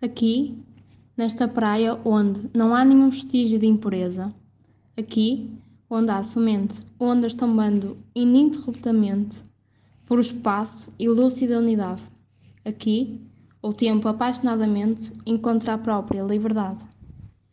Aqui, nesta praia onde não há nenhum vestígio de impureza, aqui, onde há somente ondas tombando ininterruptamente por espaço e lúcida unidade, aqui, o tempo apaixonadamente encontra a própria liberdade.